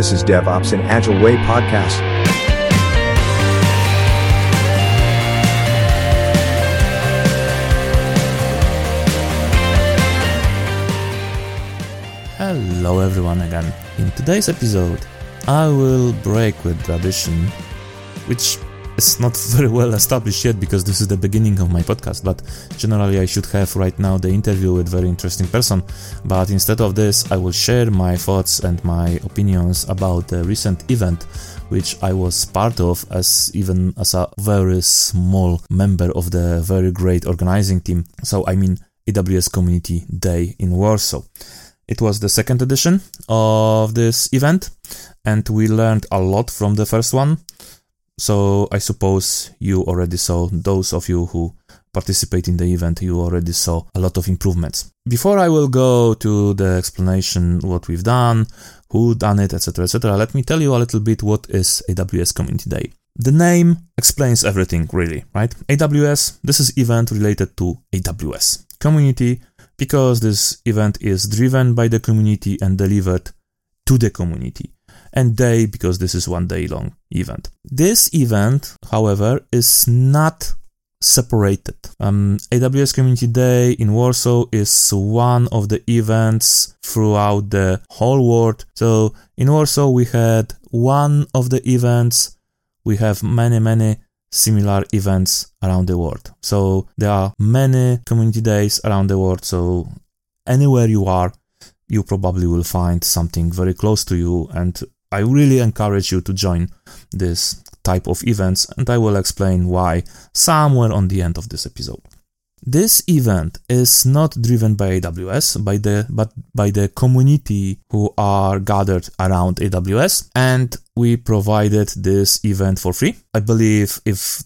This is DevOps in Agile Way podcast. Hello everyone again. In today's episode, I will break with tradition, which is not very well established yet because this is the beginning of my podcast, but generally I should have right now the interview with very interesting person. But instead of this, I will share my thoughts and my opinions about the recent event which I was part of as even as a very small member of the very great organizing team. So I mean AWS Community Day in Warsaw. It was the second edition of this event, and we learned a lot from the first one. So I suppose you already saw, those of you who participate in the event, you already saw a lot of improvements. Before I will go to the explanation what we've done, who done it, etc., etc., let me tell you a little bit what is AWS Community Day. The name explains everything, really, right? AWS, this is event related to AWS. Community, because this event is driven by the community and delivered to the community and day because this is one day long event. This event, however, is not separated. Um, AWS Community Day in Warsaw is one of the events throughout the whole world. So in Warsaw we had one of the events. We have many, many similar events around the world. So there are many community days around the world. So anywhere you are, you probably will find something very close to you and I really encourage you to join this type of events and I will explain why somewhere on the end of this episode. This event is not driven by AWS, by the but by the community who are gathered around AWS, and we provided this event for free. I believe if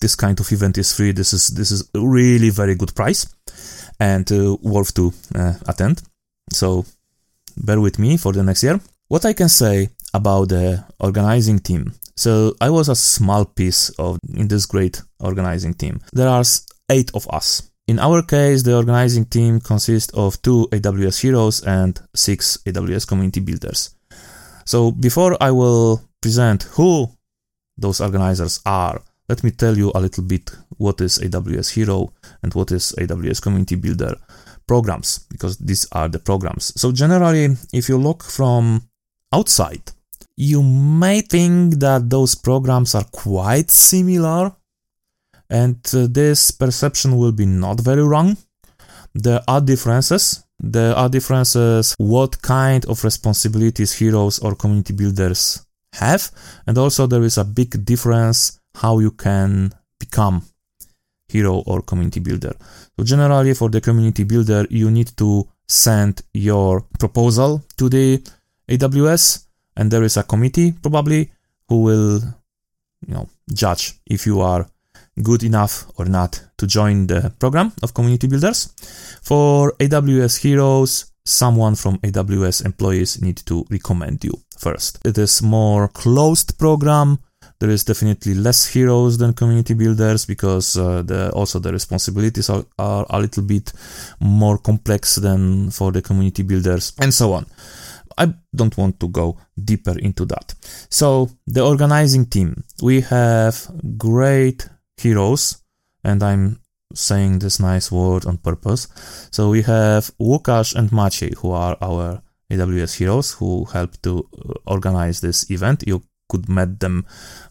this kind of event is free, this is this is really very good price and uh, worth to uh, attend. So bear with me for the next year. What I can say about the organizing team. So I was a small piece of in this great organizing team. There are eight of us. In our case, the organizing team consists of two AWS heroes and six AWS community builders. So before I will present who those organizers are, let me tell you a little bit what is AWS Hero and what is AWS Community Builder programs, because these are the programs. So generally, if you look from outside, you may think that those programs are quite similar, and uh, this perception will be not very wrong. There are differences. There are differences what kind of responsibilities heroes or community builders have, and also there is a big difference how you can become hero or community builder. So generally for the community builder you need to send your proposal to the AWS and there is a committee probably who will you know judge if you are good enough or not to join the program of community builders. For aws heroes someone from aws employees need to recommend you first. It is more closed program. There is definitely less heroes than community builders because uh, the, also the responsibilities are, are a little bit more complex than for the community builders and so on I don't want to go deeper into that. So, the organizing team, we have great heroes, and I'm saying this nice word on purpose. So, we have Łukasz and Maciej, who are our AWS heroes who helped to uh, organize this event. You could meet them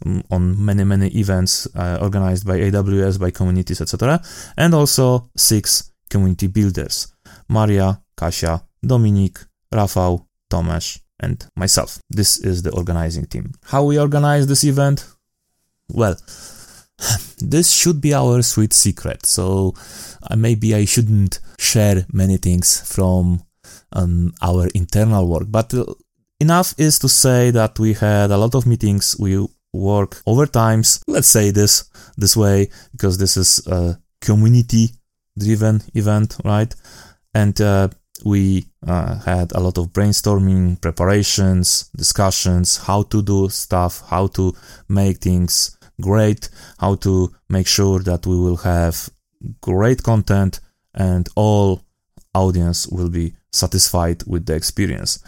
um, on many many events uh, organized by AWS, by communities, etc. And also six community builders: Maria, Kasia, Dominik, Rafał, Tomasz, and myself. This is the organizing team. How we organize this event? Well, this should be our sweet secret, so uh, maybe I shouldn't share many things from um, our internal work, but uh, enough is to say that we had a lot of meetings, we work overtimes, let's say this this way, because this is a community driven event, right? And uh, we uh, had a lot of brainstorming, preparations, discussions, how to do stuff, how to make things great, how to make sure that we will have great content and all audience will be satisfied with the experience.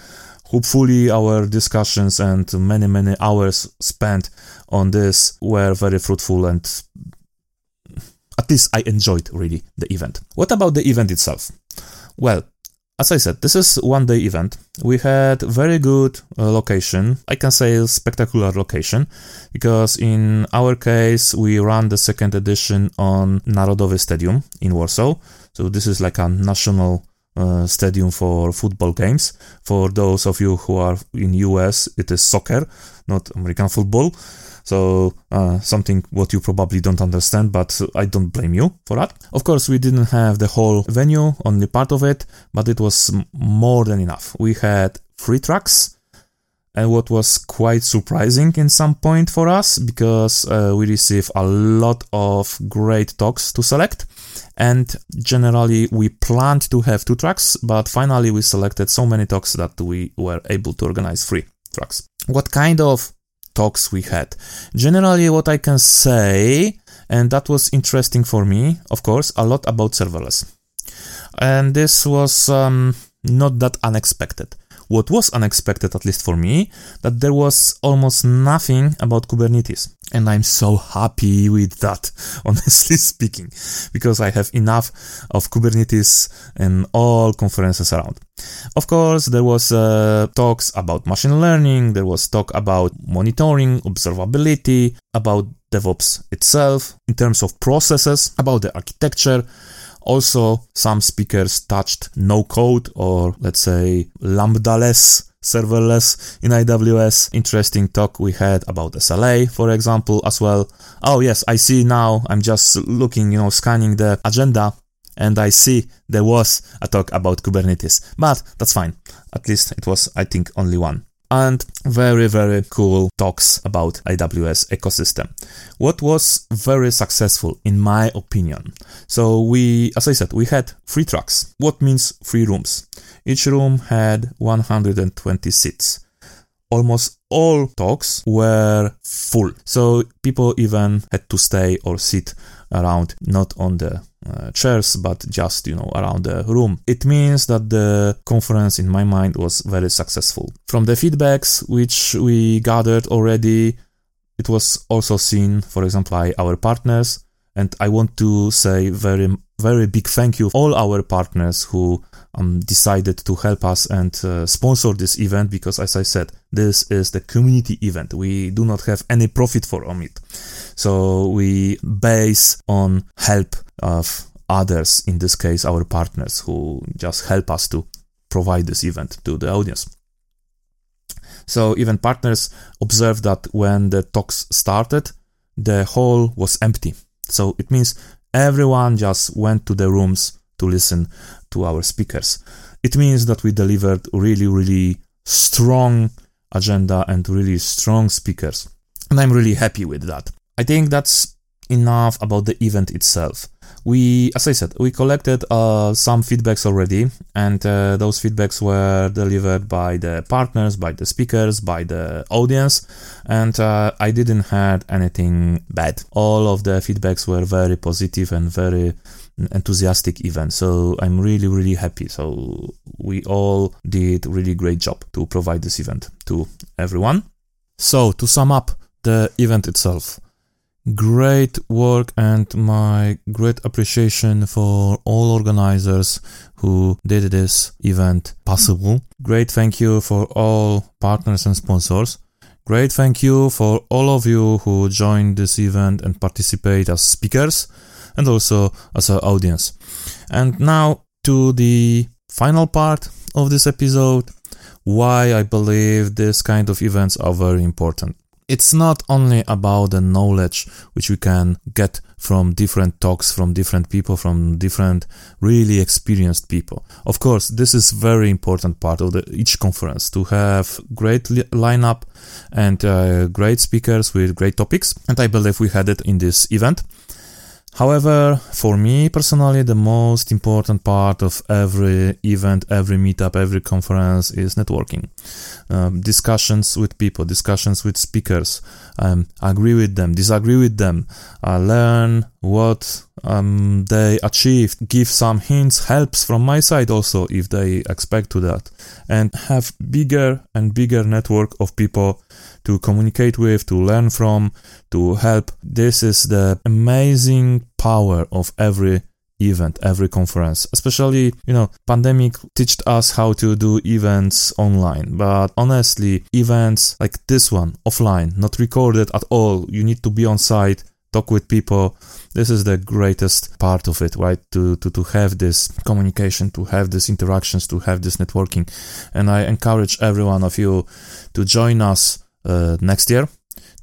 hopefully our discussions and many many hours spent on this were very fruitful and at least I enjoyed really the event. What about the event itself? Well, as I said, this is one day event. We had very good uh, location. I can say spectacular location because in our case we ran the second edition on Narodowy Stadium in Warsaw. So this is like a national uh, stadium for football games. For those of you who are in US, it is soccer, not American football. So uh, something what you probably don't understand, but I don't blame you for that. Of course, we didn't have the whole venue, only part of it, but it was more than enough. We had three tracks, and what was quite surprising in some point for us because uh, we received a lot of great talks to select and generally we planned to have two tracks but finally we selected so many talks that we were able to organize three tracks what kind of talks we had. Generally, what I can say, and that was interesting for me, of course, a lot about serverless. And this was um, not that unexpected. What was unexpected, at least for me, that there was almost nothing about Kubernetes. And I'm so happy with that, honestly speaking, because I have enough of Kubernetes in all conferences around. Of course, there was uh, talks about machine learning, there was talk about monitoring, observability, about DevOps itself, in terms of processes, about the architecture, also, some speakers touched no code or let's say lambda-less serverless in AWS. Interesting talk we had about SLA, for example, as well. Oh yes, I see now. I'm just looking, you know, scanning the agenda and I see there was a talk about Kubernetes, but that's fine. At least it was, I think, only one and very, very cool talks about AWS ecosystem. What was very successful, in my opinion? So we, as I said, we had three tracks. What means three rooms? Each room had 120 seats. Almost all talks were full. So people even had to stay or sit around, not on the uh, chairs, but just, you know, around the room. It means that the conference, in my mind, was very successful. From the feedbacks which we gathered already, it was also seen, for example, by our partners. And I want to say very, very big thank you to all our partners who um, decided to help us and uh, sponsor this event because, as I said, this is the community event. We do not have any profit from it. So we base on help of others, in this case, our partners who just help us to provide this event to the audience. So even partners observed that when the talks started, the hall was empty. So it means everyone just went to the rooms to listen to our speakers. It means that we delivered really, really strong agenda and really strong speakers. And I'm really happy with that. I think that's enough about the event itself. We, as I said, we collected uh, some feedbacks already, and uh, those feedbacks were delivered by the partners, by the speakers, by the audience, and uh, I didn't had anything bad. All of the feedbacks were very positive and very enthusiastic event. So I'm really, really happy. So we all did really great job to provide this event to everyone. So to sum up the event itself, great work and my great appreciation for all organizers who did this event possible. Great thank you for all partners and sponsors. Great thank you for all of you who joined this event and participate as speakers and also as an audience. And now to the final part of this episode why I believe this kind of events are very important. It's not only about the knowledge which we can get from different talks from different people from different really experienced people. Of course, this is very important part of the, each conference to have great li- lineup and uh, great speakers with great topics and I believe we had it in this event. However, for me personally, the most important part of every event, every meetup, every conference is networking. Um, discussions with people, discussions with speakers, um, agree with them, disagree with them, uh, learn what um, they achieved, give some hints, helps from my side also if they expect to that, and have bigger and bigger network of people to communicate with, to learn from, to help. This is the amazing power of every event, every conference. Especially, you know, pandemic taught us how to do events online. But honestly, events like this one, offline, not recorded at all. You need to be on site, talk with people. This is the greatest part of it, right? To, to, to have this communication, to have these interactions, to have this networking. And I encourage every one of you to join us uh, next year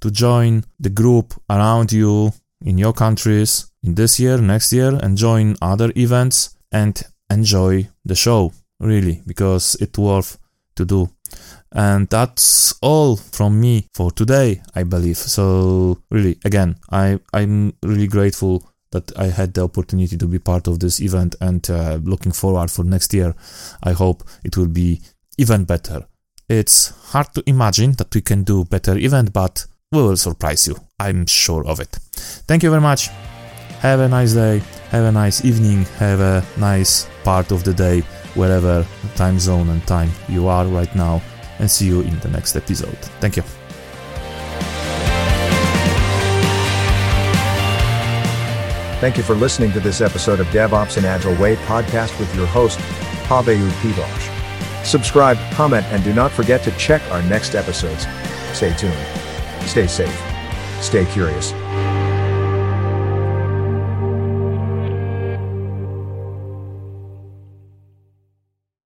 to join the group around you in your countries in this year, next year, and join other events and enjoy the show really because it's worth to do. And that's all from me for today, I believe. So really, again, I I'm really grateful that I had the opportunity to be part of this event and uh, looking forward for next year. I hope it will be even better. It's hard to imagine that we can do better event, but we will surprise you. I'm sure of it. Thank you very much. Have a nice day. Have a nice evening. Have a nice part of the day, wherever time zone and time you are right now. And see you in the next episode. Thank you. Thank you for listening to this episode of DevOps in Agile Way podcast with your host, Paweł Piwosz. Subscribe, comment, and do not forget to check our next episodes. Stay tuned. Stay safe. Stay curious.